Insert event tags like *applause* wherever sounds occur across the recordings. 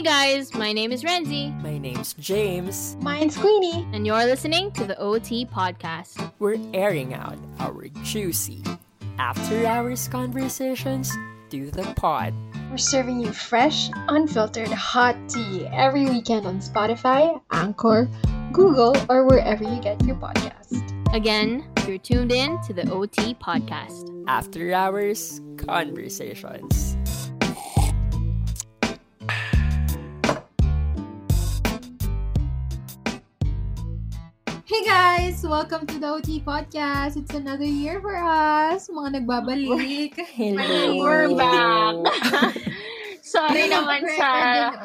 Hey guys, my name is Renzi, My name's James. Mine's Queenie. and you're listening to the OT Podcast. We're airing out our juicy after hours conversations to the pod. We're serving you fresh, unfiltered, hot tea every weekend on Spotify, Anchor, Google, or wherever you get your podcast. Again, you're tuned in to the OT Podcast. After hours conversations. Guys! Welcome to the OT Podcast. It's another year for us. Mga nagbabalik. *laughs* Hello. We're back. *laughs* Sorry naman sa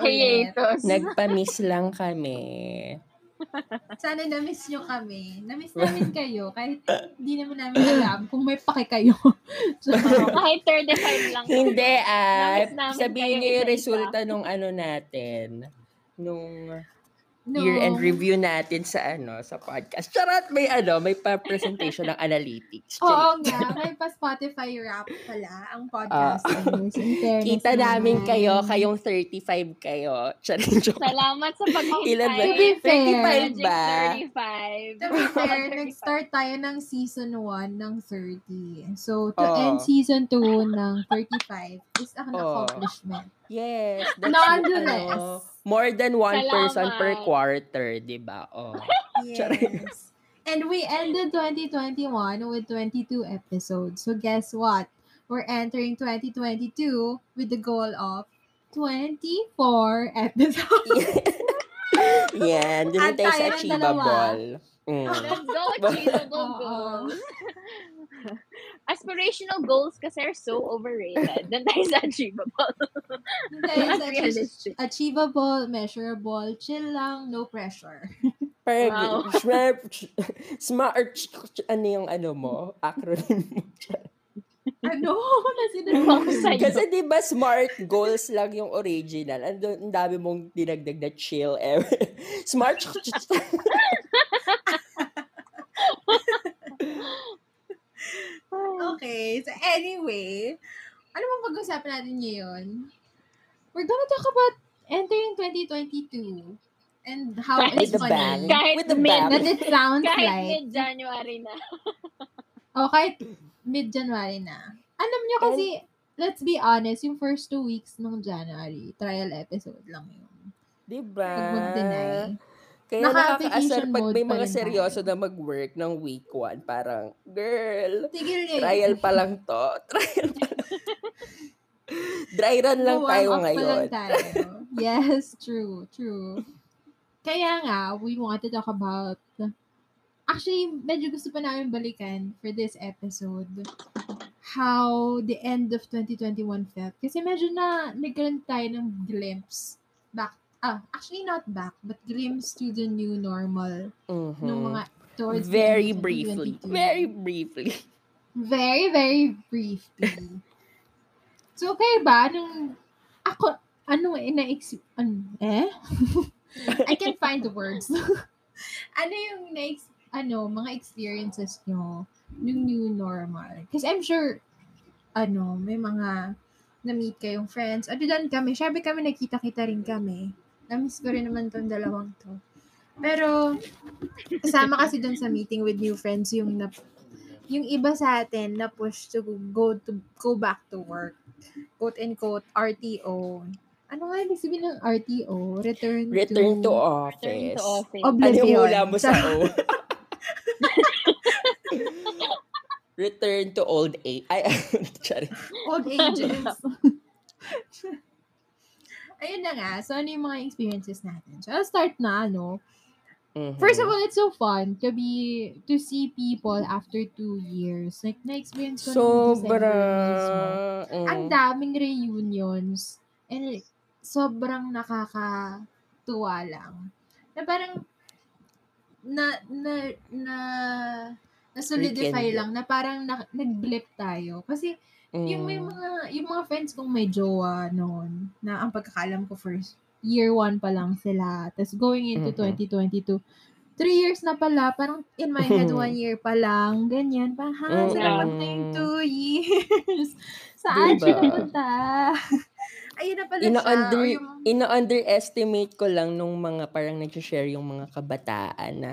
hiatus. Nagpa-miss lang kami. *laughs* Sana na-miss nyo kami. Na-miss namin kayo kahit hindi naman namin alam kung may pake kayo. so, Kahit 35 lang. Hindi ah. Sabihin niyo yung resulta nung ano natin. Nung no. year-end review natin sa ano, sa podcast. Charot, may ano, may pa-presentation ng analytics. Oo nga, may pa Spotify rap pala ang podcast. Ah. In fairness Kita namin kayo, kayong 35 kayo. Joke. Salamat sa pag-hintay. Ilan ba? To be fair. 35 ba? To be fair, *laughs* nag-start tayo ng season 1 ng 30. So, to Oo. end season 2 ng 35 is an Oo. accomplishment. Yes. That's Nonetheless. ano, more than one person per Salamat. quarter, di ba? Oh. *laughs* Yes. And we ended 2021 with 22 episodes. So guess what? We're entering 2022 with the goal of 24 episodes. *laughs* Dun At tayo sa achievable. Mm. Let's go, achievable Oo. goals. *laughs* Aspirational goals kasi are so overrated. Doon tayo sa achievable. Dahil *laughs* sa Realistic. achievable, measurable, chill lang, no pressure. *laughs* Pero, Wow. smart, smart, ano yung ano mo, acronym mo. Ano? Wow, Nasinunod sa'yo. Kasi di ba smart goals lang yung original. Ang dami mong dinagdag na chill. Eh. *laughs* smart. Okay, so anyway, ano bang pag-usapan natin ngayon? We're gonna talk about entering 2022 and how With it's the funny. bang. Kahit With the mid- bang. That it sounds Kahit like, mid-January na. oh, kahit mid-January na. Alam nyo kasi, let's be honest, yung first two weeks ng January, trial episode lang yun. Di ba? Huwag mag-deny. Kaya nakakaasar pag may mga seryoso na mag-work ng week one. Parang, girl, Tigil trial pa lang to. *laughs* Trial pa lang. Dry run lang Warm tayo ngayon. lang tayo. *laughs* yes, true, true. Kaya nga, we want to talk about Actually, medyo gusto pa namin balikan for this episode how the end of 2021 felt. Kasi medyo na nagkaroon tayo ng glimpse back. Ah, actually not back, but glimpse to the new normal Mhm. nung mga towards Very briefly. Very briefly. Very, very briefly. so, okay ba? Nung, ako, ano eh, na ano, eh? *laughs* I can't find the words. *laughs* ano yung na ano, mga experiences nyo nung new normal? Kasi I'm sure, ano, may mga na-meet kayong friends. Ano dan kami, syempre kami nakita-kita rin kami. Na-miss ko rin naman tong dalawang to. Pero, kasama kasi dun sa meeting with new friends yung na, yung iba sa atin na push to go to go back to work. Quote and quote RTO. Ano nga ibig sabihin ng RTO? Return, Return to to, office. Return to office. Ano oblivion. yung hula mo sa Sa- *laughs* O? Return to old age. Ay, *laughs* sorry. old ages. *laughs* Ayun na nga. So, ano yung mga experiences natin? So, I'll start na, ano. Mhm. First of all, it's so fun to be, to see people after two years. Like, na-experience ko Sobra. Mm. ang daming reunions and sobrang nakakatuwa lang. Na parang na na na na solidify Weekend. lang na parang na, nag-blip tayo kasi yung may Mm. mga yung mga friends kong may jowa noon na ang pagkakalam ko first year one pa lang sila tapos going into Mhm. 2022 three years na pala parang in my head one year pa lang ganyan pa ha Mm. salamat na yung two years *laughs* saan Diba? siya napunta *laughs* ayun na pala siya. ina-under, yung, ina-underestimate ko lang nung mga parang nag-share yung mga kabataan na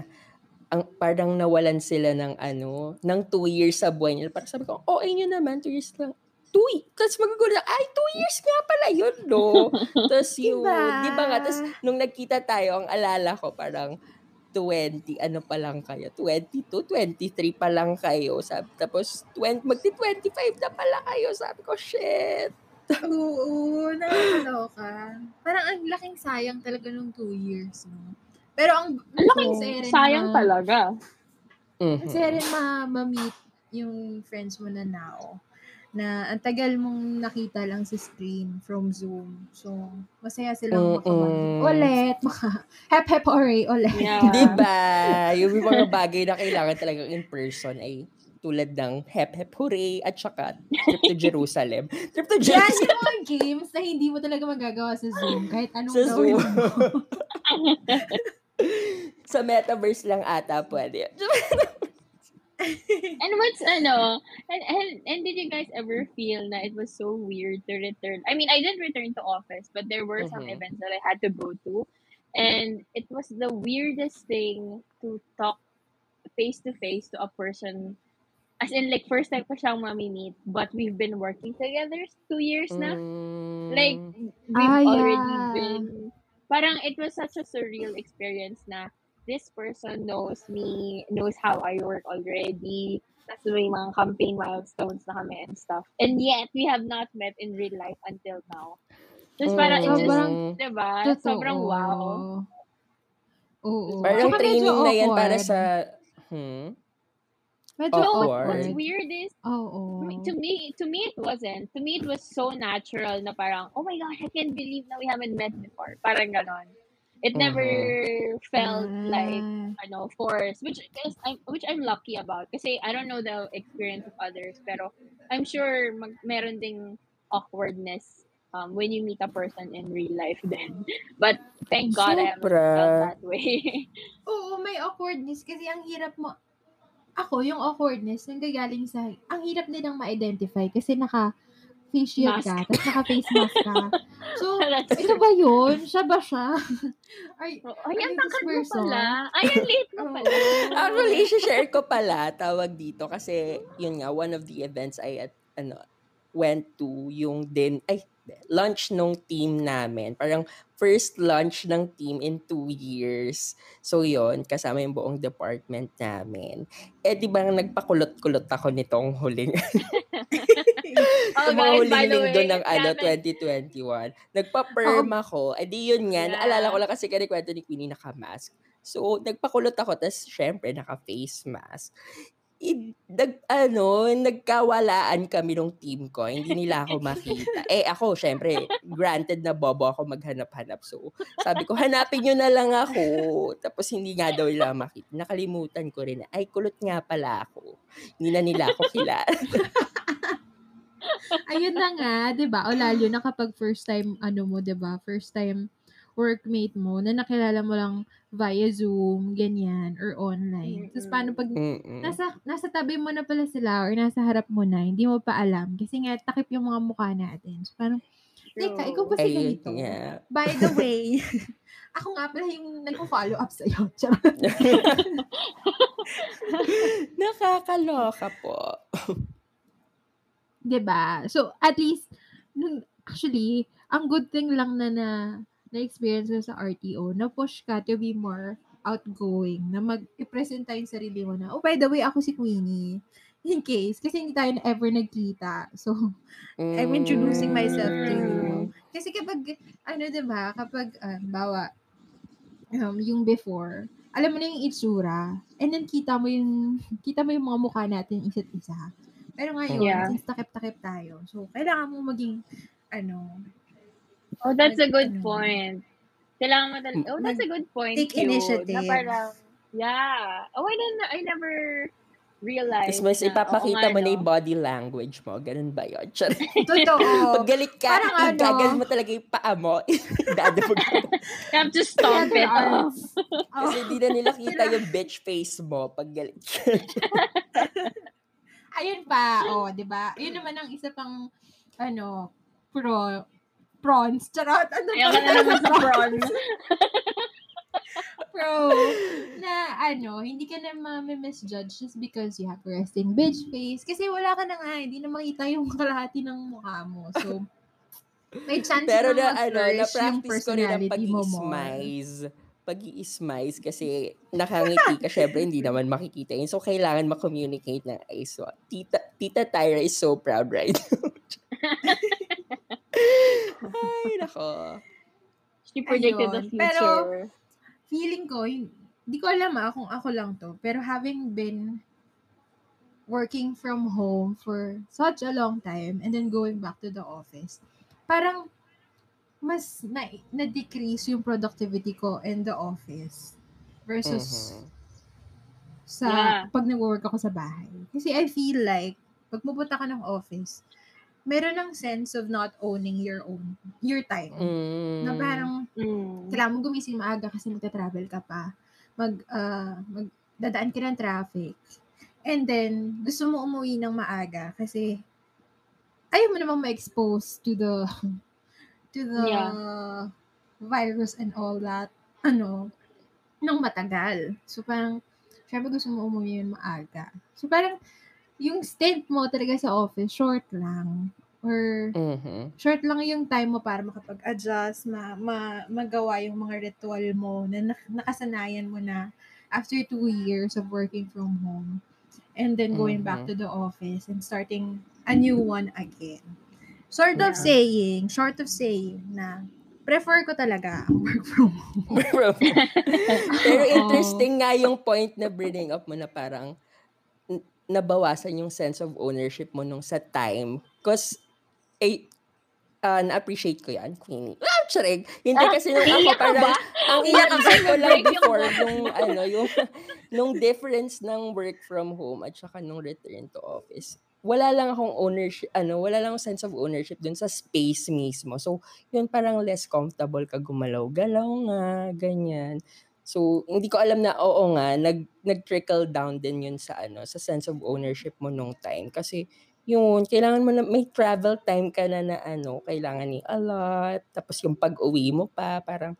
ang parang nawalan sila ng ano, ng two years sa buhay nila. Parang sabi ko, oh, ay nyo naman, two years lang. Two years. Tapos magugulo na, ay, two years nga pala yun, no? *laughs* Tapos yung, Diba? di ba nga, tapos nung nagkita tayo, ang alala ko, parang 20, ano pa lang kayo, 22, 23 pa lang kayo. Sabi, tapos 20, magti-25 na pala kayo. Sabi ko, shit. Oo, nakakaloka. Parang ang laking sayang talaga nung two years, no? Pero ang laking masaya rin sayang ma- talaga. Mhm. Masaya rin ma- ma-meet yung friends mo na now. Na ang tagal mong nakita lang sa screen from Zoom. So, masaya silang Mm-mm. makabanding. Ulit, maka, hep hep hooray, ulit. Yeah. *laughs* Di ba? Yung mga bagay na kailangan talagang in person ay tulad ng Hep Hep Hooray at saka Trip to Jerusalem. Trip to Yan Jerusalem yung mga games na hindi mo talaga magagawa sa Zoom. Kahit anong sa gawin Zoom. *laughs* mo. sa metaverse lang ata pwede. *laughs* And what's ano, and, and and did you guys ever feel na it was so weird to return? I mean, I didn't return to office, but there were some Mhm. events that I had to go to, and it was the weirdest thing to talk face to face to a person. As in, like, first time ko siyang mami-meet, but we've been working together two years na. Like, Mm, we've Ah, already yeah. been, parang it was such a surreal experience na this person knows me, knows how I work already. Tapos may mga campaign milestones na kami and stuff. And yet, we have not met in real life until now. Just parang, it just, Mm. diba? Totoo. Sobrang wow. Oo. Parang medyo training na yan para sa... Hmm? Medyo No, Awkward. what- what's awkward. weird is, Oo. to me, to me it wasn't. To me it was so natural na parang, oh my gosh, I can't believe na we haven't met before. Parang ganon. It never felt like Ah. ano force which is I'm which I'm lucky about kasi I don't know the experience of others pero I'm sure mag, meron ding awkwardness um, when you meet a person in real life then *laughs* but thank God I haven't Sobra. felt that way *laughs* Oo, may awkwardness kasi ang hirap mo ako, yung awkwardness, nanggagaling sa, ang hirap nilang ma-identify kasi naka face shield Mask. ka, tapos naka face mask ka. *laughs* So, ito ba yun? Siya ba siya? *laughs* Ay, oh, ay Ay, ang takat mo *laughs* pala ay ang late mo pala Actually, share ko pala, tawag dito, kasi yun nga, one of the events I at, ano, went to yung din, ay, lunch nung team namin. Parang first lunch ng team in two years. So yun, kasama yung buong department namin. Eh, di ba nagpakulot-kulot ako nitong huling, *laughs* oh guys huling linggo way ng ano, namin- 2021. Nagpa-perm ako. Eh di yun nga, Yeah. naalala ko lang kasi kanikwento ni Queenie naka-mask. So, nagpakulot ako, tapos syempre, naka-face mask. I, nag, ano, nagkawalaan kami ng team ko. Hindi nila ako makita. *laughs* eh, ako, syempre, granted na bobo ako maghanap-hanap. So, sabi ko, hanapin nyo na lang ako. Tapos, hindi nga daw nila makita. Nakalimutan ko rin na, ay, kulot nga pala ako. Hindi na nila ako kilala. *laughs* ayun na nga, 'di ba? O lalo na kapag first time ano mo, 'di ba? First time workmate mo na nakilala mo lang via Zoom, ganyan or online. Tapos Mm-mm. paano pag nasa nasa tabi mo na pala sila or nasa harap mo na, hindi mo pa alam kasi nga takip yung mga mukha natin. So parang Teka, ikaw ba si ganito? nga. By the *laughs* way, *laughs* ako nga pala yung nagpo-follow up sa'yo. *laughs* Nakakaloka po. 'Di ba? So, at least, actually, ang good thing lang na na na-experience ko sa RTO, na-push ka to be more outgoing, na mag-present tayo yung sarili mo na, oh, by the way, ako si Queenie. In case, kasi hindi tayo na ever nagkita. So, *laughs* I'm introducing myself to you. Mm. Kasi kapag, ano, ba, kapag, um, bawa, um, yung before, alam mo na yung itsura, and then kita mo yung, kita mo yung mga mukha natin isa't isa. Pero ngayon, Yeah. since takip-takip tayo, so, kailangan mo maging, ano, Oh, that's a good Ano. point. Kailangan mo tal- Oh, that's a good point. Take too, initiative. Na parang, yeah. Oh, I didn't, I never realized Tapos mas na, ipapakita mo na yung body language mo. Ganun ba yun? Char- totoo. *laughs* Pag galit ka, Parang ano. mo talaga yung paa mo. *laughs* Dadabog mo. You have to stomp it off. *laughs* Kasi Oh, di na nila kita yung bitch face mo pag galit ka. ayun pa, oh, di ba? Yun naman ang isa pang, ano, pro, prawns. Charot. Ano Ayaw ka na naman sa prawn. Pro. *laughs* Na ano, hindi ka na ma-misjudge just because you have resting bitch face. Kasi wala ka na nga, hindi na makita yung kalahati ng mukha mo. So, may chance Pero na na, ano, na-practice ko rin ang personality mo more. pag-i-smize. Pag-i-smize kasi nakangiti ka, syempre hindi naman makikita yun. So, kailangan ma-communicate ng eyes. So, tita, tita Tyra is so proud right now. *laughs* Ay, nako. She predicted the Ayun. future. Pero, feeling ko, hindi ko alam ah kung ako lang to, pero having been working from home for such a long time and then going back to the office, parang mas na, na-decrease yung productivity ko in the office versus Mhm. sa Yeah. pag nag-work ako sa bahay. Kasi I feel like, pag pupunta ka ng office, meron ng sense of not owning your own, your time. Mm. Na parang, Mm. kailangan mo gumising maaga kasi magta-travel ka pa. Mag, ah, mag, dadaan ka ng traffic. And then, gusto mo umuwi ng maaga kasi ayaw mo namang ma-expose to the to the virus and all that. Ano, nang matagal. So, parang, syempre gusto mo umuwi ng maaga. So, parang, yung stint mo talaga sa office, short lang. Or, Mhm. short lang yung time mo para makapag-adjust, ma, ma, magawa yung mga ritual mo na nak- nakasanayan mo na after two years of working from home. And then going back Mhm. to the office and starting a new one again. Sort of Yeah. saying, short of saying na prefer ko talaga ang work from home. *laughs* *laughs* Pero interesting nga yung point na bringing up mo na parang nabawasan yung sense of ownership mo nung sa time. Because, eh, ah, na-appreciate ko yan, Queenie. Ah, charig. Hindi kasi nung ako parang, ang iniisip ko lang *laughs* before mo. ano, yung, *laughs* nung difference ng work from home at saka nung return to office. Wala lang akong ownership, ano, wala lang sense of ownership dun sa space mismo. So, yun parang less comfortable ka gumalaw-galaw nga, ganyan. So, hindi ko alam na oo nga, nag, nag-trickle down din yun sa ano, sa sense of ownership mo nung time. Kasi, yun, kailangan mo na, may travel time ka na na ano, kailangan ni a lot. Tapos yung pag-uwi mo pa, parang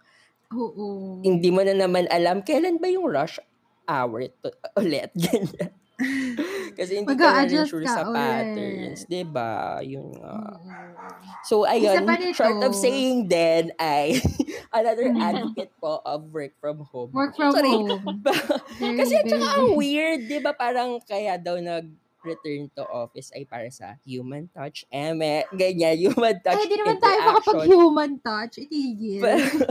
Oo. hindi mo na naman alam kailan ba yung rush hour to, ulit. *laughs* Ganyan. Kasi hindi ka rin sure ka sa patterns. 'di ba Yun nga. So, ayun, short of saying then, ay *laughs* another advocate po of work from home. Work from Sorry. home. *laughs* Kasi at saka ang weird, di ba parang kaya daw nag-return to office ay para sa human touch. Eme, ganyan, human touch Ay, di naman tayo makapag-human touch. Itigil.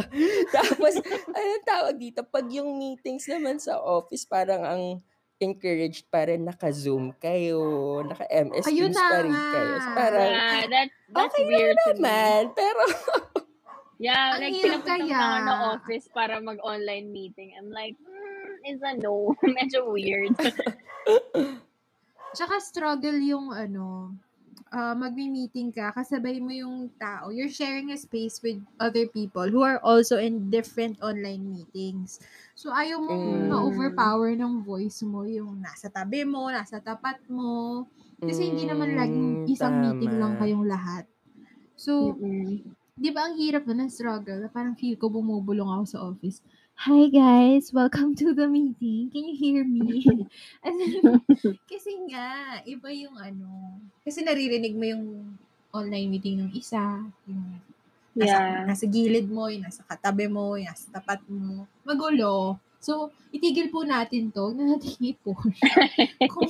*laughs* Tapos, anong tawag dito? Pag yung meetings naman sa office, parang ang encouraged pa rin naka-Zoom kayo, naka-MS Teams na pa rin nga. kayo. So, parang, Yeah, that, that's okay weird lang to me. naman. Pero, Yeah, Ang like pinapunta kaya. ko ako ng office para mag-online meeting. I'm like, hmm, is a no. *laughs* Medyo weird. *laughs* Tsaka struggle yung ano, uh, magmi-meeting ka, kasabay mo yung tao. You're sharing a space with other people who are also in different online meetings. So, ayaw mong Mm. ma-overpower ng voice mo yung nasa tabi mo, nasa tapat mo. Kasi hindi naman laging mm, isang meeting lang tama. kayong lahat. So, Mm-mm. di ba ang hirap na ng struggle? Parang feel ko bumubulong ako sa office. Hi guys, welcome to the meeting. Can you hear me? In, *laughs* kasi nga, iba yung ano. Kasi naririnig mo yung online meeting ng isa. Yung nasa, Yeah. nasa gilid mo, yung nasa katabi mo, yung nasa tapat mo. Magulo. So, itigil po natin to. Huwag na natin i-push. *laughs* kung,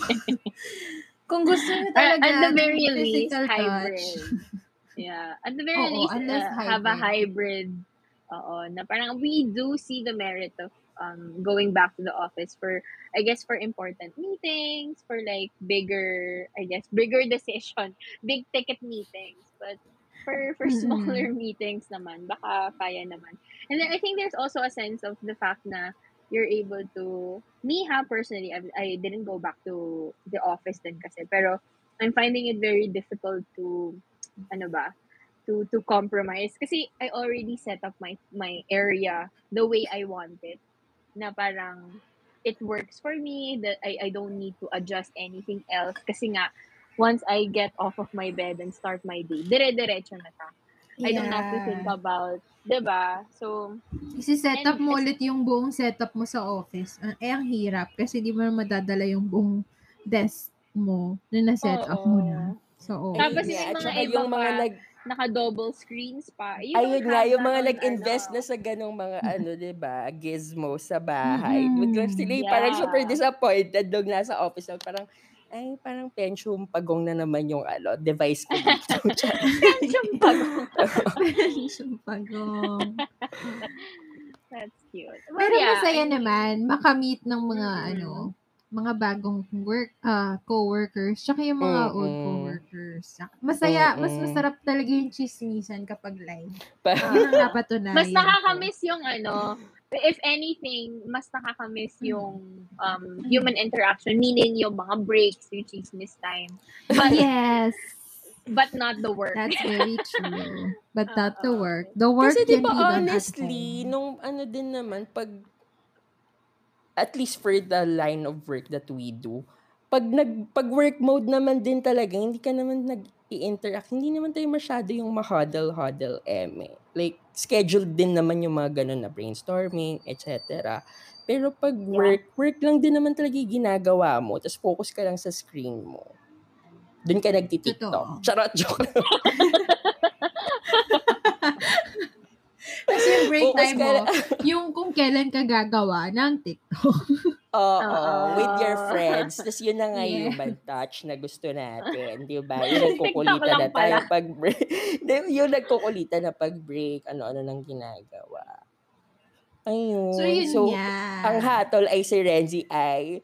kung gusto Or talaga at the very least, physical hybrid. touch. Yeah. At the very Oo, least, uh, have a hybrid. Oo. Na parang we do see the merit of um, going back to the office for, I guess, for important meetings, for like bigger, I guess, bigger *laughs* decision, big ticket meetings. But for for smaller *laughs* meetings naman, baka kaya naman. And then I think there's also a sense of the fact na you're able to, me ha, personally, I, I didn't go back to the office din kasi, pero I'm finding it very difficult to, ano ba, to to compromise kasi I already set up my my area the way I want it na parang it works for me that I I don't need to adjust anything else kasi nga once I get off of my bed and start my day dire-diretso na ta I don't have to Yeah. think about, 'di ba? So, Kasi set up mo ulit yung buong setup mo sa office. Ah, Eh, ang hirap. Kasi di mo na madadala yung buong desk mo na na-set up mo na. So, Ay, Tapos yun yung mga iba yung mga pa, nag naka-double screens pa. You Ayun nga, yung mga nag-invest ano. na sa ganong mga *laughs* ano, 'di ba, gizmo sa bahay. Biglang sila yung parang Yeah. super disappointed dog nasa office na parang ay, parang pension pagong na naman yung ano, device ko dito. *laughs* Pension *laughs* pagong. Yung pagong. That's cute. Pero yeah, masaya I mean, naman makamit ng mga Mm-mm. ano, mga bagong work ah co-workers, tsaka yung mga old Mm-mm. co-workers. Masaya, mas Mm-mm. masarap talaga yung chismisan kapag live. Pa- Yun ang napatunayan. mas nakakamiss yung ano, if anything, mas nakakamiss yung um, human interaction, meaning yung mga breaks, yung chismis time. But, Yes, but not the work. that's very true. But *laughs* not the Oo. work. The work Kasi di can ba be done at honestly, home. nung ano din naman, pag, at least for the line of work that we do, pag nag pag work mode naman din talaga, hindi ka naman nag i-interact, hindi naman tayo masyado yung ma-huddle-huddle eme. Like, scheduled din naman yung mga ganun na brainstorming, etc. Pero pag work, work lang din naman talaga yung ginagawa mo, tapos focus ka lang sa screen mo. Doon ka nagtitiktok. Charot, joke. *laughs* Kasi yung break time mo, *laughs* yung kung kailan ka gagawa ng TikTok. Oo, Oo. *laughs* with your friends. Tapos yun na nga Yeah. human touch na gusto natin. Di ba? *laughs* Yung TikTok nagkukulitan na tayo pala. pag break. yung nagkukulitan na pag break. Ano-ano nang ginagawa. Ayun. So, yun So, nga. ang hatol ay si Renzi ay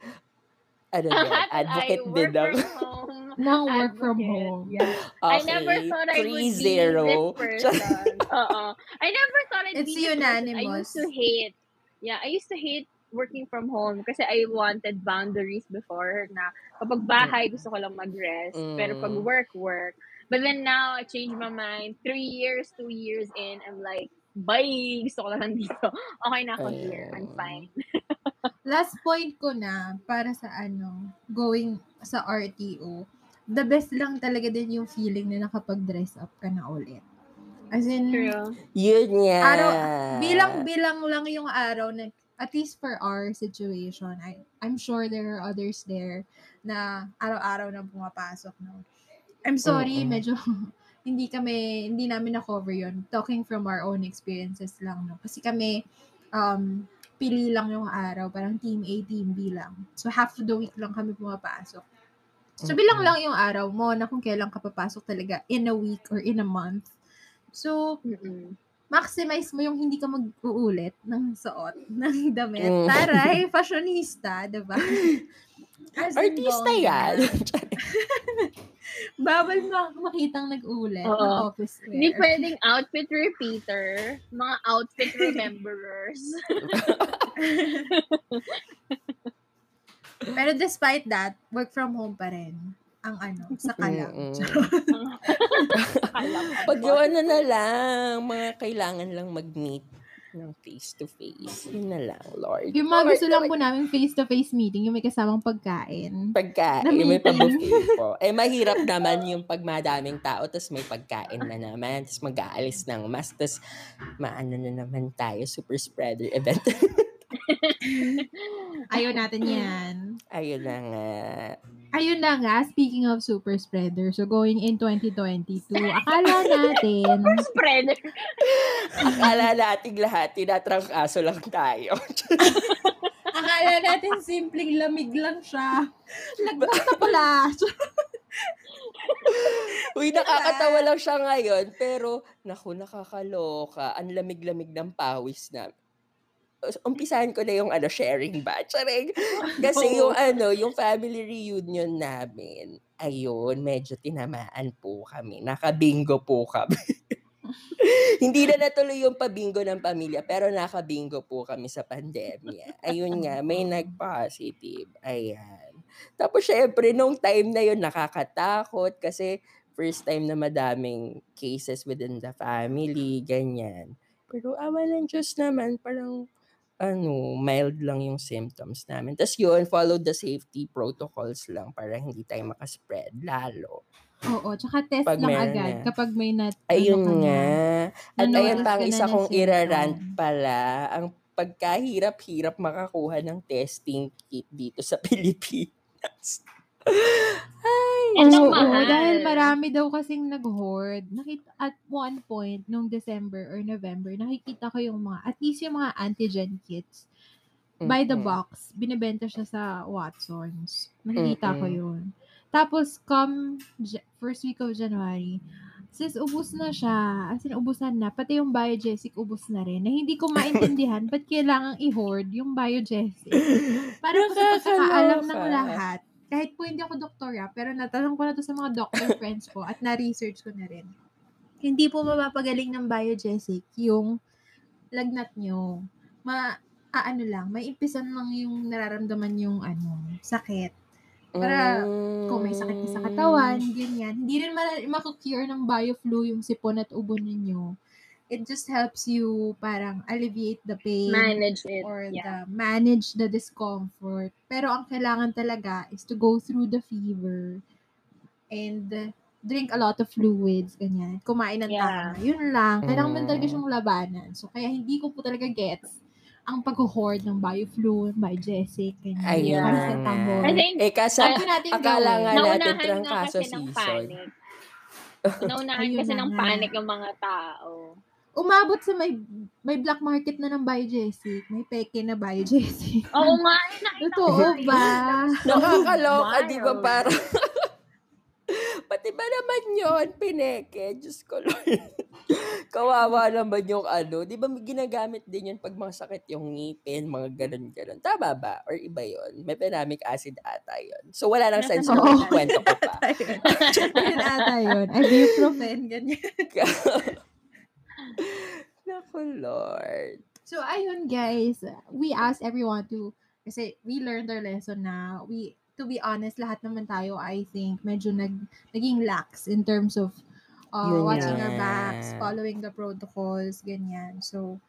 ano *laughs* din, advocate din work ng from home. Nang work from home. Yeah. *laughs* I never Okay, thought I would be 3-0. this person. *laughs* Oo. I never thought I'd It's be this person. I unanimous. used to hate, yeah, I used to hate working from home kasi I wanted boundaries before na kapag bahay gusto ko lang mag-rest. Pero pag Mm. work, work. But then now, I changed my mind. Three years, two years in, I'm like, bye! Gusto ko lang nandito. Okay na ako here. I'm fine. Last point ko na para sa ano, going sa RTO, the best lang talaga din yung feeling na nakapag-dress up ka na ulit. As in, True. Yun nga. Araw, bilang-bilang lang yung araw na, at least for our situation, I, I'm sure there are others there na araw-araw na pumapasok. No? I'm sorry, Mm-mm. medyo *laughs* hindi kami, hindi namin na-cover yun. Talking from our own experiences lang. No? Kasi kami, um, pili lang yung araw. Parang team A, team B lang. So, half of the week lang kami pumapasok. So, bilang lang yung araw mo na kung kailan ka papasok talaga in a week or in a month. So, maximize mo yung hindi ka mag-uulit ng suot *laughs* ng damit. Mm. Taray, *laughs* fashionista, diba? *laughs* As Artista yan. *laughs* *laughs* Bawal ma- makitang nag-uulit ng Oo. office wear. Hindi pwedeng outfit repeater, mga outfit rememberers. *laughs* Pero despite that, work from home pa rin ang ano, sa kalang. Mm-mm. Pag yung ano na lang, mga kailangan lang mag-meet ng face-to-face. Yun na lang, Lord. Yung mga Lord, gusto lang po namin face-to-face meeting, yung may kasamang pagkain. Pagkain, na may pabuffet *laughs* po. Eh, mahirap naman yung pag madaming tao, tapos may pagkain na naman, tapos mag-aalis ng mask, tapos maano na naman tayo, super spreader event. *laughs* Ayaw natin yan. Ayun na nga. Ayun na nga, speaking of super spreader, so going in 2022, akala natin, *laughs* Spreader. Akala nating lahat, tinatrangkaso lang tayo. *laughs* akala natin simpleng lamig lang siya. Lagbasta pala. *laughs* Uy, nakakatawa lang siya ngayon, pero naku, nakakaloka. Ang lamig-lamig ng pawis na. Umpisahan ko na yung ano, sharing batch. Charing. *laughs* Kasi yung ano, yung family reunion namin, ayun, medyo tinamaan po kami. Nakabingo po kami. *laughs* Hindi na natuloy yung pabingo ng pamilya, pero nakabingo po kami sa pandemya. Ayun nga, may *laughs* nag-positive. Ayan. Tapos syempre, nung time na yun, nakakatakot kasi first time na madaming cases within the family, ganyan. Pero awa ng Diyos naman, parang ano, mild lang yung symptoms namin. Tapos yun, follow the safety protocols lang para hindi tayo makaspread lalo. Oo, tsaka test Pag lang agad na. kapag may nat Ayun ano ka na. nga. At Nanonood ayan pa ang ka na isa ng kong irarant pala. Ang pagkahirap-hirap makakuha ng testing kit dito sa *laughs* Pilipinas. Ay, And Oo, mahal. dahil marami daw kasing nag-hoard. Nakita, at one point, nung December or November, nakikita ko yung mga, at least yung mga antigen kits. By the box, binibenta siya sa Watsons. Nakikita ko Mm-mm. yun. Tapos, come first week of January, sis, ubus na siya. As in, ubusan na. Pati yung Biogesic, ubus na rin. Na hindi ko *laughs* maintindihan, ba't kailangan i-hoard yung Biogesic? Para po sa pagkakaalam ng lahat, kahit po hindi ako doktorya, pero natanong ko na to sa mga doctor *laughs* friends ko at na-research ko na rin. Hindi po mapapagaling ng biogesic yung lagnat nyo. Ma, ah, ano lang, may impisan lang yung nararamdaman yung ano, sakit. Para kung may sakit sa katawan, ganyan. Hindi rin ma- makukure ng bioflu yung sipon at ubo ninyo. It just helps you parang alleviate the pain Manage it. or yeah. the manage the discomfort. Pero ang kailangan talaga is to go through the fever and drink a lot of fluids, ganyan. Kumain ng Yeah. tama. Yun lang. Kailangan Mm. talaga siyang labanan. So, kaya hindi ko po talaga gets ang pag-hoard ng bioflu, biogesic, ganyan. Ayun Yeah. na paracetamol. nga. I think, eh, kasi natin akala nga natin trangkaso kasi ng season. panic. *laughs* Naunahan Ayun kasi na ng panic yung mga tao. Umabot sa may may black market na ng biogesic. May peke na biogesic. *laughs* Oo nga, eh, Totoo yun. ba? *laughs* Nakakaloka, di ba? Parang, *laughs* pati ba naman yun, pineke? Diyos ko, Lord. Kawawa naman yung ano. Di ba ginagamit din yun pag mga sakit yung ngipin, mga ganun-ganun. Tama ba? Or iba yun? May penamic acid ata yun. So, wala nang sense Oo. yung kwento ko pa. Yun ata yun. Ibuprofen, ganyan. Naku, Lord. So, ayun guys, we asked everyone to, kasi we learned our lesson na, we, to be honest, lahat naman tayo, I think, medyo nag, naging lax in terms of uh, watching our backs, following the protocols, ganyan. So,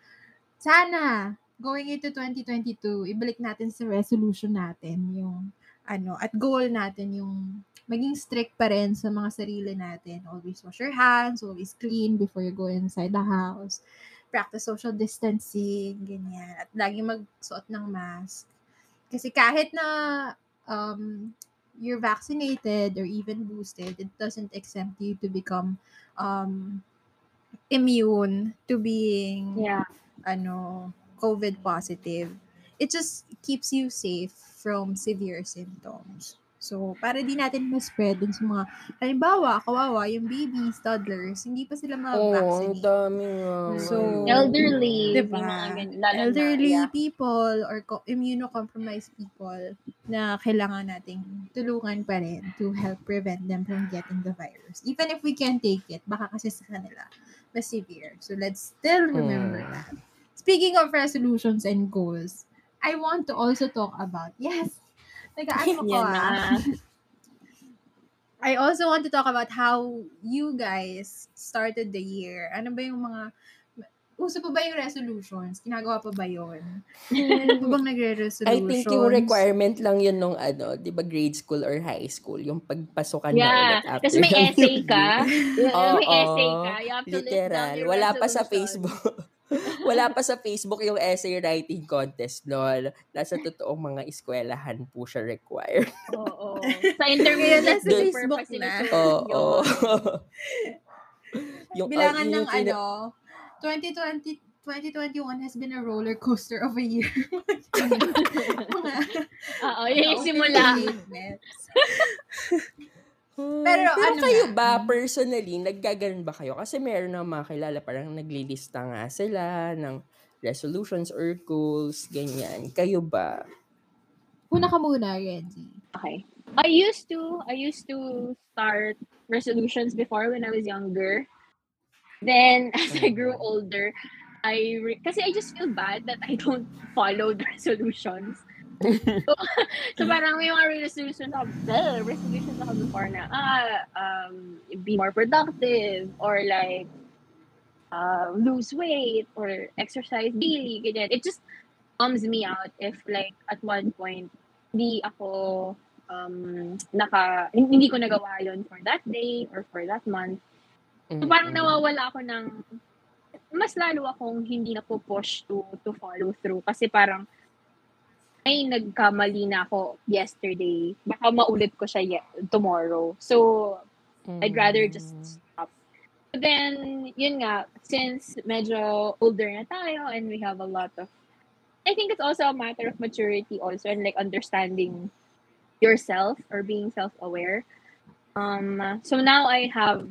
sana, going into 2022, ibalik natin sa resolution natin yung, ano, at goal natin yung maging strict pa rin sa mga sarili natin. Always wash your hands, always clean before you go inside the house practice social distancing, ganyan. At lagi magsuot ng mask. Kasi kahit na um, you're vaccinated or even boosted, it doesn't exempt you to become um, immune to being Yeah. ano, COVID positive. It just keeps you safe from severe symptoms. So, para di natin ma-spread dun sa mga, halimbawa, kawawa, yung babies, toddlers, hindi pa sila Oo, ang ma-vaccinate. dami nga. So, Elderly. Diba? Mga elderly na, yeah. people or co- immunocompromised people na kailangan nating tulungan pa rin to help prevent them from getting the virus. Even if we can take it, baka kasi sa kanila mas severe. So let's still remember Mm. that. Speaking of resolutions and goals, I want to also talk about, yes, nag-ano *laughs* ko Yan ah. na. *laughs* I also want to talk about how you guys started the year. Ano ba yung mga uso pa ba yung resolutions? Ginagawa pa ba yun? Ano bang nagre-resolutions? *laughs* I think yung requirement lang yun nung ano, di ba grade school or high school, yung pagpasukan na Yeah. ulit after Tapos may essay ka. may Oo, essay ka. You have to Literal. Wala pa sa. Facebook. Wala pa sa Facebook yung essay writing contest, lol. Nasa totoong mga eskwelahan po siya required. Oo. Sa intermediate Kaya nasa paper Facebook pa na. Oo. yun. yung, Bilangan ng yung tina- ano, 2020 2021 has been a roller coaster of a year. *laughs* Mga Oo, yun yung simula. Hmm, Pero Pero ano kayo ba, mm. personally, naggaganon ba kayo? Kasi meron ng mga kilala, parang naglilista nga sila ng resolutions or goals, ganyan. Kayo ba? Una ka muna, Reggie. Okay. I used to, I used to start resolutions before when I was younger. Then, *laughs* as I grew older, I, re- kasi I just feel bad that I don't follow the *laughs* resolutions. So, *laughs* so parang may mga resolutions ako, bleh, resolutions ako before na, ah, um, be more productive, or like, uh, lose weight, or exercise daily, ganyan. It just bums me out if like, at one point, hindi ako um, naka, hindi ko nagawa yon for that day or for that month. So, parang nawawala ako ng, mas lalo akong hindi na push to, to follow through. Kasi parang, ay, nagkamali na ako yesterday. Baka maulit ko siya ye- tomorrow. So, I'd rather just Mm. stop. But then, yun nga, since medyo older na tayo and we have a lot of, I think it's also a matter of maturity also and like understanding yourself or being self-aware. Um, so now I have,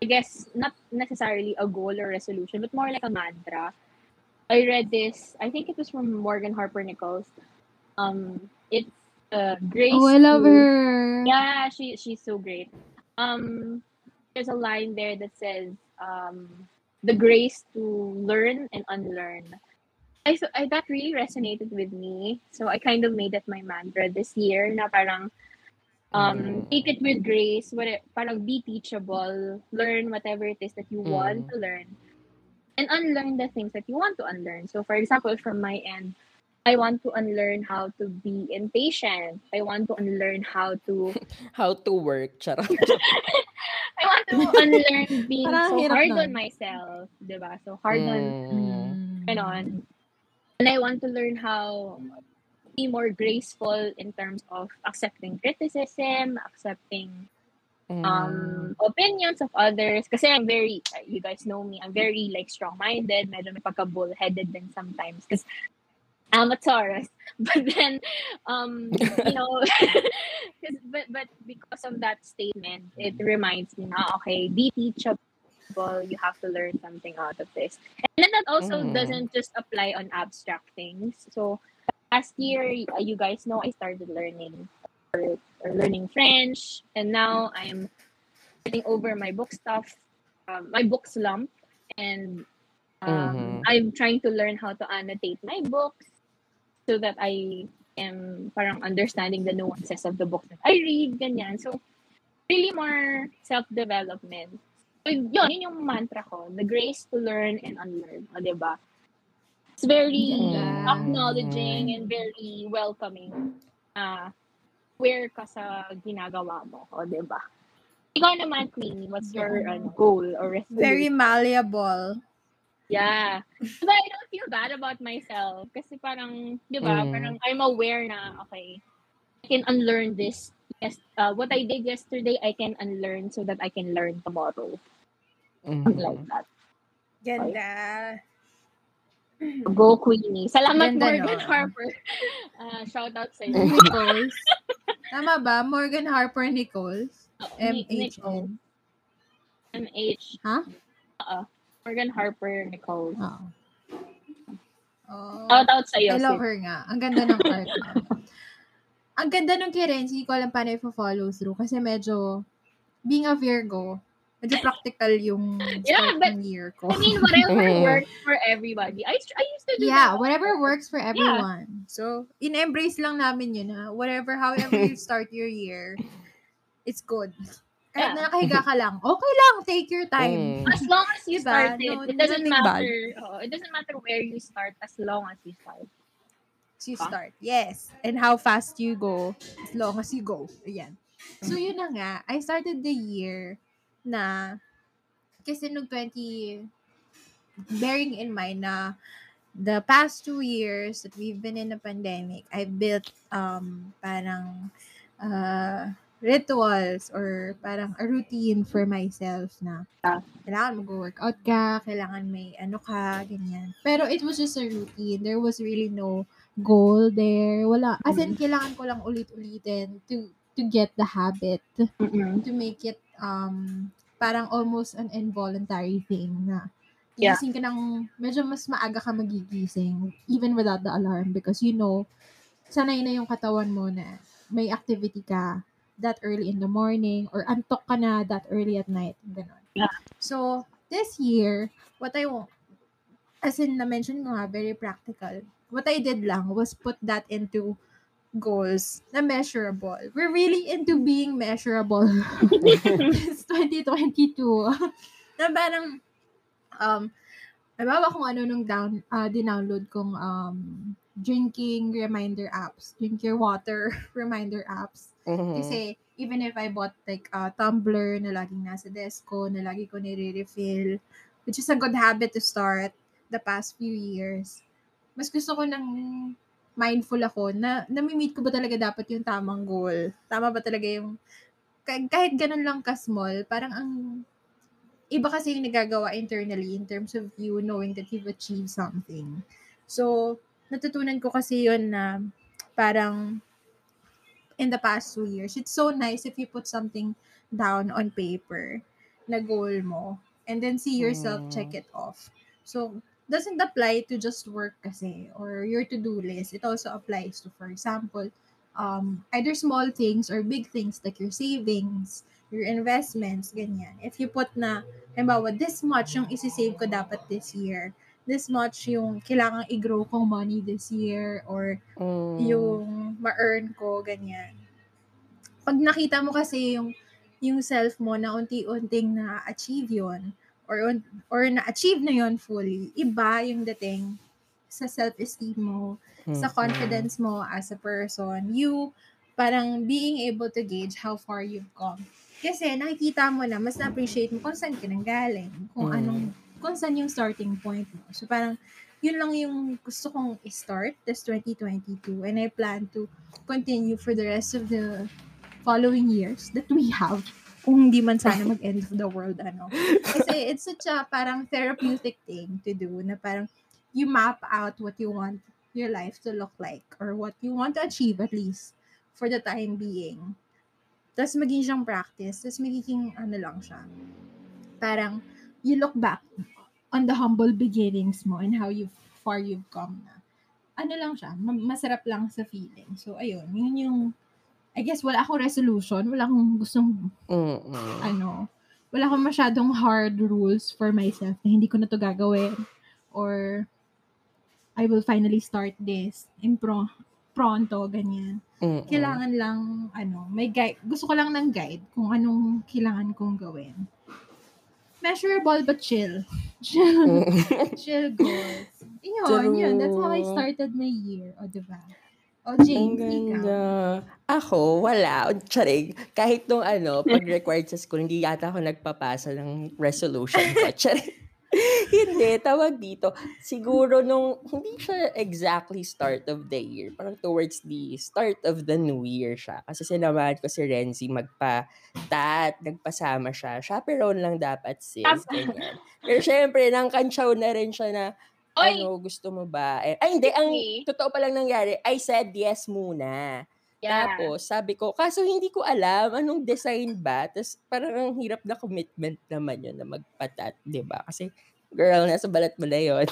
I guess, not necessarily a goal or resolution, but more like a mantra. I read this, I think it was from Morgan Harper Nichols. Um, it's uh, Grace. Oh, I love to- her. yeah, she she's so great. Um, there's a line there that says, um, "The grace to learn and unlearn." I, so- I that really resonated with me. So I kind of made that my mantra this year. Na parang, um, Mm. take it with grace. What it, parang be teachable. Learn whatever it is that you want Mm. to learn, and unlearn the things that you want to unlearn. So, for example, from my end. I want to unlearn how to be impatient. I want to unlearn how to *laughs* How to work, charot. *laughs* I want to *laughs* unlearn being Parang so hard nun. on myself, 'di ba? So hard on Mm. ganon. And I want to learn how to be more graceful in terms of accepting criticism, accepting Mm. um opinions of others kasi I'm very you guys know me, I'm very like strong-minded, medyo may pagka bullheaded din sometimes because I'm a Taurus. But then um you know, *laughs* *laughs* but but because of that statement, it reminds me now, okay, be teachable, you have to learn something out of this. And then that also Mm. doesn't just apply on abstract things. So last year, you guys know I started learning or, or learning French, and now I'm getting over my book stuff, um, my book slump, and um, Mhm. I'm trying to learn how to annotate my books so that I am parang understanding the nuances of the book that I read, ganyan. So, really more self-development. So, yun, yun yung mantra ko, the grace to learn and unlearn. O, diba? It's very Ganda. acknowledging and very welcoming. Uh, where ka sa ginagawa mo. O, diba? Ikaw naman, Queenie, what's your ano, goal or resolution? Very malleable. Yeah. *laughs* But I don't feel bad about myself. Kasi parang, di ba, Mm. parang I'm aware na, okay, I can unlearn this. Yes, uh, what I did yesterday, I can unlearn so that I can learn tomorrow. Something like that. Ganda. Go, Queenie. Salamat, Ganda Morgan nun. Harper. Uh, shout out sa iyo. *laughs* Nichols. Tama ba? Morgan Harper Nichols? Ni- M-H-N. MH. Ha? Oo. Morgan Harper Nicole. Oo. Oh. Shout out sa iyo. I love her nga. Ang ganda ng art niya. *laughs* Ang ganda nung kay Renz, hindi ko alam paano i-follow through kasi medyo, being a Virgo, medyo practical yung Yeah, start but- ng year ko. I mean, whatever *laughs* works for everybody. I, I used to do Yeah, that. whatever works for everyone. So, in-embrace lang namin yun ha. Whatever, however you *laughs* start your year, it's good. Kahit Yeah. na nakahiga ka lang, okay lang, take your time. Mm. As long as you Diba? start it, No- it doesn't matter. oh, it doesn't matter where you start as long as you start. you Ah. start. Yes. And how fast you go as long as you go. Ayan. So, yun na nga. I started the year na kasi nung 20 bearing in mind na the past two years that we've been in a pandemic, I built um parang uh, rituals or parang a routine for myself na Ah. kailangan mag-workout ka, kailangan may ano ka, ganyan. Pero it was just a routine. There was really no goal there. Wala. As in, kailangan ko lang ulit-ulitin to to get the habit Mm-mm. to make it um parang almost an involuntary thing na Yeah. gising ka ng medyo mas maaga ka magigising even without the alarm because you know sanay na yung katawan mo na may activity ka that early in the morning or antok ka na that early at night ganun. Yeah. So this year what I want as in na-mention ko nga very practical what I did lang was put that into goals na measurable. We're really into being measurable *laughs* this 2022. na parang, um, Halimbawa kung ano nung down, ah, dinownload kong um, drinking reminder apps. Drink your water *laughs* reminder apps. Mhm. Kasi even if I bought like a tumbler na laging nasa desk ko, na lagi ko nire-refill, which is a good habit to start the past few years, mas gusto ko nang mindful ako na nami-meet ko ba talaga dapat yung tamang goal? Tama ba talaga yung kah- kahit ganun lang ka-small, parang ang iba kasi yung nagagawa internally in terms of you knowing that you've achieved something. So, natutunan ko kasi yun na parang in the past two years, it's so nice if you put something down on paper na goal mo and then see yourself Mm. check it off. So, doesn't apply to just work kasi or your to-do list. It also applies to, for example, um, either small things or big things like your savings, your investments, ganyan. If you put na, halimbawa, this much yung isi-save ko dapat this year, this much yung kailangan i-grow kong money this year, or Mm. yung ma-earn ko, ganyan. Pag nakita mo kasi yung yung self mo na unti-unting na-achieve yon or un- or na-achieve na yon fully, iba yung dating sa self-esteem mo, sa Mhm. confidence mo as a person, you parang being able to gauge how far you've come. Kasi nakikita mo na, mas na-appreciate mo kung saan ka nang galing, kung Mm. anong, kung saan yung starting point mo. So parang, yun lang yung gusto kong i-start this 2022 and I plan to continue for the rest of the following years that we have kung hindi man sana *laughs* mag-end of the world, ano. Kasi it's such a parang therapeutic thing to do na parang you map out what you want your life to look like or what you want to achieve at least for the time being. Tapos maging siyang practice. Tapos magiging ano lang siya. Parang you look back on the humble beginnings mo and how you far you've come na. Ano lang siya, ma- masarap lang sa feeling. So, ayun, yun yung, I guess, wala akong resolution, wala akong gustong Mm-mm. ano, wala akong masyadong hard rules for myself na hindi ko na to gagawin or I will finally start this in pro pronto, ganyan. Mm-mm. Kailangan lang, ano, may guide. Gusto ko lang ng guide kung anong kailangan kong gawin. Measurable but chill. *laughs* Chill, Mm. *laughs* chill goals. Yun, yun. That's how I started my year. O, diba? O, Ang James, ganda. ikaw. Ako, wala. Charing. Kahit nung ano, pag required sa school, hindi yata ako nagpapasa ng resolution ko. *laughs* Charing. *laughs* hindi, tawag dito. Siguro nung, hindi siya exactly start of the year. Parang towards the start of the new year siya. Kasi sinamahan ko si Renzi magpa-tat, nagpasama siya. Chaperone lang dapat sis. Ganyan. Pero syempre, nang kantsaw na rin siya na, Oy! ano, gusto mo ba? Eh, ay, hindi. Ang totoo palang nangyari, I said yes muna. Yeah. Tapos, sabi ko, kaso hindi ko alam anong design ba. Tapos, parang ang hirap na commitment naman yun na magpatat, di ba? Kasi, girl, nasa balat mo na yun.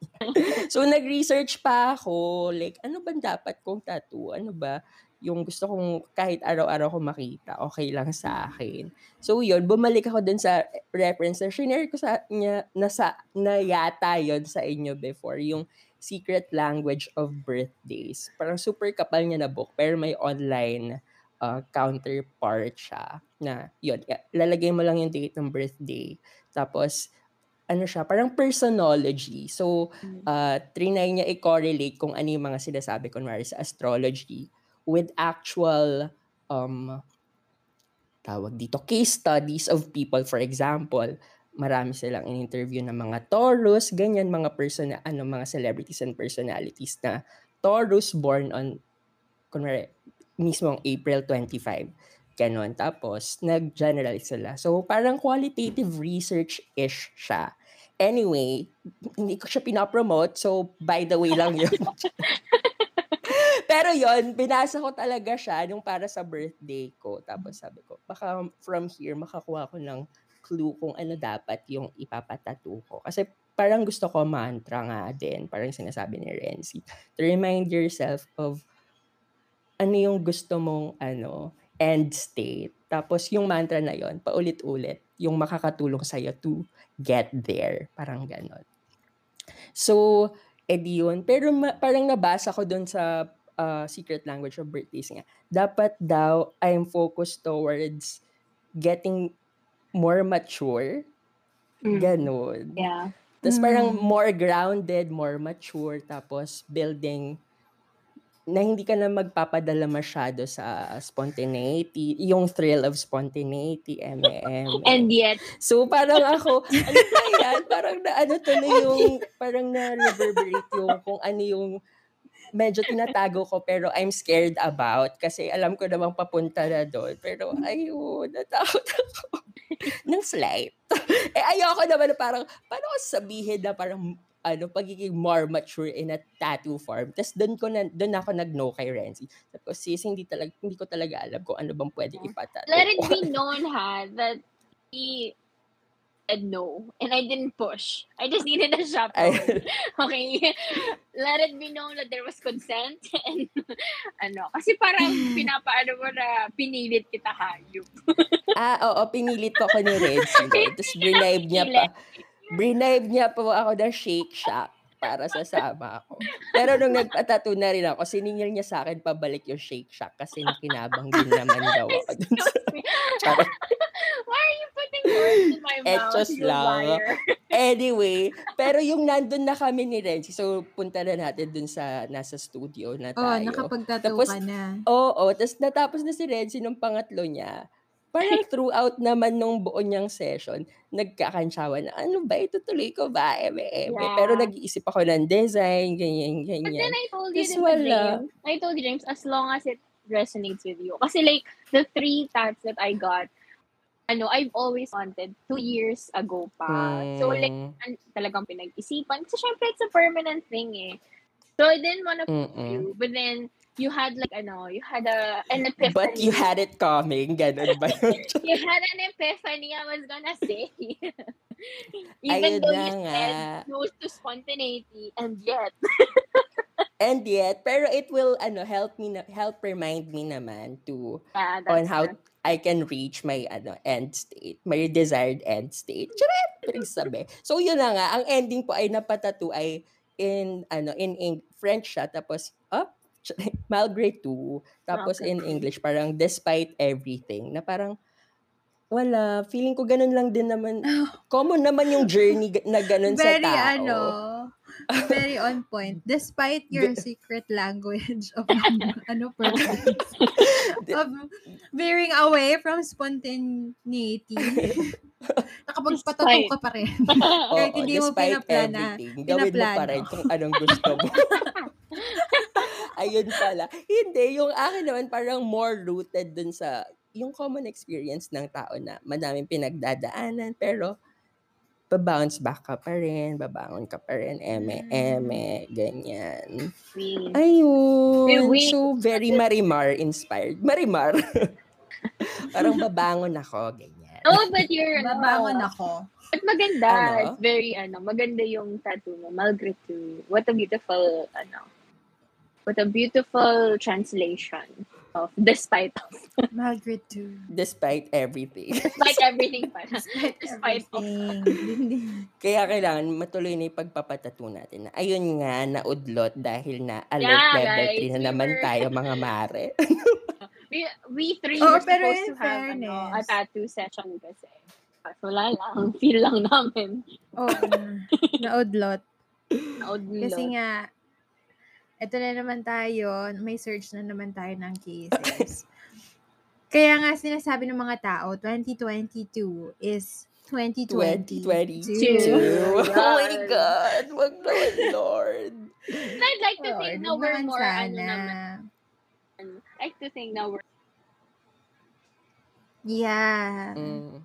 *laughs* so, nag-research pa ako, like, ano ba dapat kong tattoo? Ano ba yung gusto kong kahit araw-araw ko makita, okay lang sa akin. So, yun, bumalik ako dun sa reference na ko sa niya, na, sa, na yata yun sa inyo before, yung Secret Language of Birthdays. Parang super kapal niya na book, pero may online uh, counterpart siya na yun, lalagay mo lang yung date ng birthday. Tapos, ano siya, parang personology. So, uh, trinay niya i-correlate kung ano yung mga sinasabi, kunwari sa astrology, with actual, um, tawag dito, case studies of people. For example, marami silang in-interview ng mga Taurus, ganyan, mga person, ano, mga celebrities and personalities na Taurus born on, kunwari, mismo April 25. Ganon. Tapos, nag-generalize sila. So, parang qualitative research-ish siya. Anyway, hindi ko siya pinapromote. So, by the way lang yun. *laughs* Pero yon binasa ko talaga siya nung para sa birthday ko. Tapos sabi ko, baka from here makakuha ko ng clue kung ano dapat yung ipapatato ko. Kasi parang gusto ko mantra nga din. Parang sinasabi ni Renzi. To remind yourself of ano yung gusto mong ano, end state. Tapos yung mantra na yon paulit-ulit, yung makakatulong sa'yo to get there. Parang ganon. So, edi yun. Pero ma- parang nabasa ko dun sa uh, secret language of birthdays nga. Dapat daw, I'm focused towards getting more mature. Mm. Ganon. Yeah. Tapos parang Mm. more grounded, more mature, tapos building na hindi ka na magpapadala masyado sa spontaneity, yung thrill of spontaneity, eme *laughs* And yet, So parang ako, ano ba yan? Parang na ano tuloy yung, parang na-reverberate yung kung ano yung medyo tinatago ko pero I'm scared about kasi alam ko namang papunta na doon. Pero ayun, natakot ako *laughs* ng slight. *laughs* eh ayoko naman na parang, paano ko sabihin na parang ano, pagiging more mature in a tattoo form. Tapos doon ko na, doon ako nag-no kay Renzi. Sabi ko, sis, hindi, talaga, hindi ko talaga alam kung ano bang pwede ipatato. let it ko." be known, ha, that he said no. And I didn't push. I just needed a. Ay- *laughs* Okay? Let it be known that there was consent. *laughs* And, ano, kasi parang *laughs* pinapaano mo na pinilit kita hayop. Ah, oo, pinilit ko ako ni doon. Tapos bribe niya pa. Bribe niya po ako ng Shake Shack para sasama ako. Pero nung nagpatato na rin ako, siningil niya sa akin pabalik yung Shake Shack kasi nakinabang din naman daw ako dun sa *laughs* Why are you putting words in my mouth, Etos you lang. liar? Anyway, pero yung nandun na kami ni Renzi, so punta na natin dun sa nasa studio na Oh, tayo. nakapagtattoo Tapos, ka na. Oo, tapos natapos na si Renzi nung pangatlo niya. Parang *laughs* throughout naman nung buo niyang session, nagkakansyawan na, ano ba, itutuloy ko ba, eme, eme. Yeah. Pero nag-iisip ako ng design, ganyan, But then ganyan. I told you, to wala. James, I told you, James, as long as it resonates with you. Kasi like, the three tats that I got, ano, I've always wanted two years ago pa. So like, Mm, an, talagang pinag-isipan. Kasi syempre, it's a permanent thing eh. So I didn't want to you, but then, you had like, ano, you had a, an epiphany. But you had it coming, ganun ba yun? *laughs* you had an epiphany, I was gonna say. *laughs* Even Ayun though you nga. said no to spontaneity, and yet, *laughs* And yet, pero it will ano help me na, help remind me naman to yeah, on how the- I can reach my ano end state, my desired end state. Charot! Pinagsabi. So yun na nga, ang ending po ay napatato ay in ano in, in French siya tapos up *laughs* malgré tout tapos Okay. in English parang despite everything na parang wala feeling ko ganun lang din naman *laughs* common naman yung journey na ganun sa Very tao ano, very on point. Despite your *laughs* secret language of ano purpose, of veering away from spontaneity, nakapagpatato ka pa rin. Kahit hindi mo pinaplana- gawin mo pa rin kung anong gusto mo. Ayun pala. Hindi, yung akin naman parang more rooted dun sa yung common experience ng tao na madaming pinagdadaanan pero babounce back ka pa rin, babangon ka pa rin, eme, eme, ganyan. Ayun. So, very Marimar inspired. Marimar. *laughs* parang babangon ako, ganyan. oh, but you're, *laughs* Babangon ano, ako. But maganda. Ano? It's very, ano, maganda yung tattoo mo. Malgré What a beautiful, ano, what a beautiful translation of despite of, *laughs* Margaret too. Despite everything. despite everything pa. *laughs* Despite Despite of, everything. *laughs* Kaya kailangan matuloy na yung pagpapatato natin. Na, ayun nga, naudlot dahil na alert Yeah, level guys, 3 na naman were- tayo mga mare. we, we three Oh, were pero supposed to have, ano, a fairness. tattoo session kasi. Kaso wala lang. Feel lang namin. Oo. naudlot. Naudlot. Kasi nga, eto na naman tayo, may search na naman tayo ng cases. *laughs* Kaya nga sinasabi ng mga tao, 2022 is 2020. 2022. Two. Oh my God. Wag naman, Lord. And I'd like to think na we're more, ano sana. naman, I like to think na we're Yeah. Mm.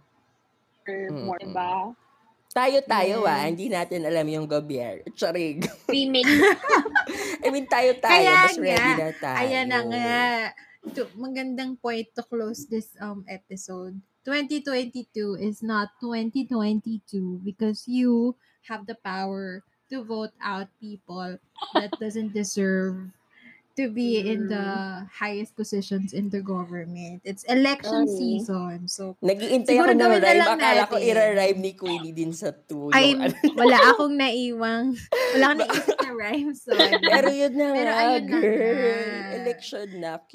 more, Mm-mm. diba? Tayo-tayo ah, Yes. hindi natin alam yung gobyerno. Charig. We make I mean, tayo-tayo. Kaya Mas ready nga, na tayo. Ayan na nga. To, magandang point to close this um episode. 2022 is not 2022 because you have the power to vote out people that doesn't deserve to be in the highest positions in the government. It's election Sorry. season. So, Nag-iintay ako ng na rhyme. lang Akala ko natin. ira-rhyme ni Queenie din sa two. ay, ano. *laughs* wala akong naiwang, wala akong naisip *laughs* na rhyme. So, *laughs* Pero yun na Pero nga, ayun na girl. nga. Election na, Q.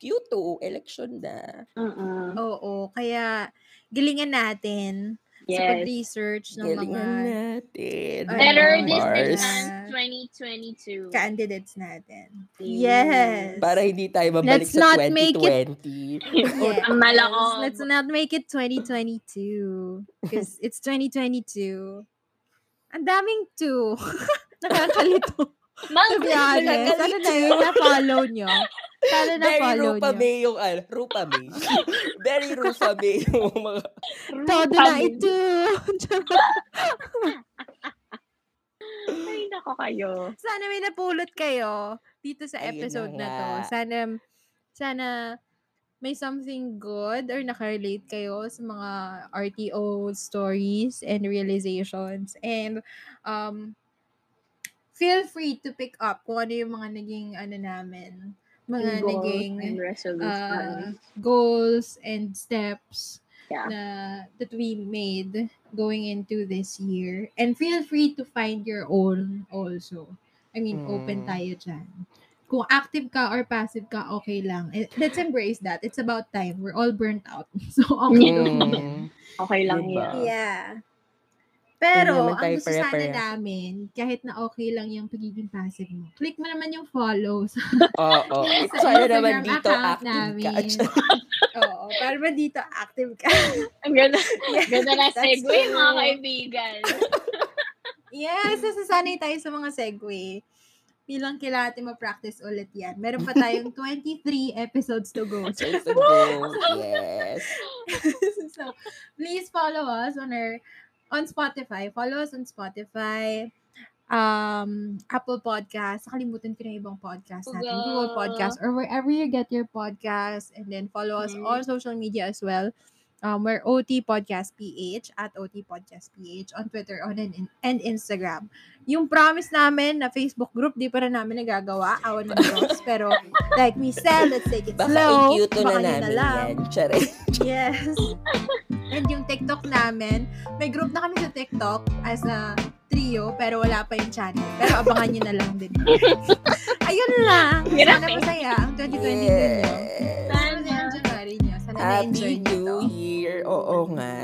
Q2, election na. Mm-mm. Oo, kaya gilingan natin sa Yes. pag-research ng mga Galingan natin. Better this 2022. candidates natin. Yes. Yes. Para hindi tayo mabalik Let's sa not make it- 2020. *laughs* Yes. Let's not make it 2022 because it's 2022. Ang daming two. *laughs* Nakakalito. Mang, To be honest. Sana na yun, na-follow nyo. Sana Very na-follow Rupa nyo. May yung, ano, Rupa May. *laughs* Very Rupa May yung mga, Todo na ito. Ay, nako kayo. sana may napulot kayo dito sa Ayun episode na na, to. Sana, sana may something good or nakarelate kayo sa mga RTO stories and realizations. And um, feel free to pick up kung ano yung mga naging ano namin, mga Goals naging and uh, resolutions. goals and steps Yeah. na that we made going into this year. And feel free to find your own also. I mean, open Mm. tayo dyan. Kung active ka or passive ka, okay lang. Eh, Let's embrace that. It's about time. We're all burnt out. *laughs* So, okay lang yan. mm, Okay lang Diba? yan. Yeah. Pero, ang gusto sana pare-pareho. namin, kahit na okay lang yung pagiging passive mo, click mo naman yung follow sa Oo. *laughs* Sa Sana naman Instagram dito account namin. *laughs* Para ba dito active ka? *laughs* Ang ganda, Yes, ganda na segue, mga true. kaibigan. Yes, nasasanay tayo sa mga segue. Bilang kailangan natin ma-practice ulit yan. Meron pa tayong *laughs* 23 episodes to go. *laughs* Yes. so, please follow us on our on Spotify. Follow us on Spotify, um, Apple Podcasts. Nakalimutan ko na ibang podcast natin. Google Google. Podcasts or wherever you get your podcast. And then follow us Mhm. on social media as well. Um, we're OT Podcast PH at OT Podcast PH on Twitter on and, and Instagram. Yung promise namin na Facebook group, di pa rin namin nagagawa. Awan ng Diyos. *laughs* Pero like we said, let's take it Baka slow. i-cute na Baka namin lang. yan. Yes. *laughs* And yung TikTok namin, may group na kami sa TikTok as a trio, pero wala pa yung channel. Pero abangan nyo na lang din. *laughs* Ayun lang. Sana Grabe. masaya ang 2020 ninyo. Yes. Sana masaya ang January nyo. Sana na-enjoy Happy nyo New to. Year. Oo nga.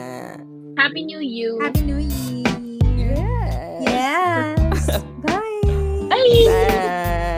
Happy New You. Happy New Year. Yes. Yes. *laughs* Bye. Bye! Bye.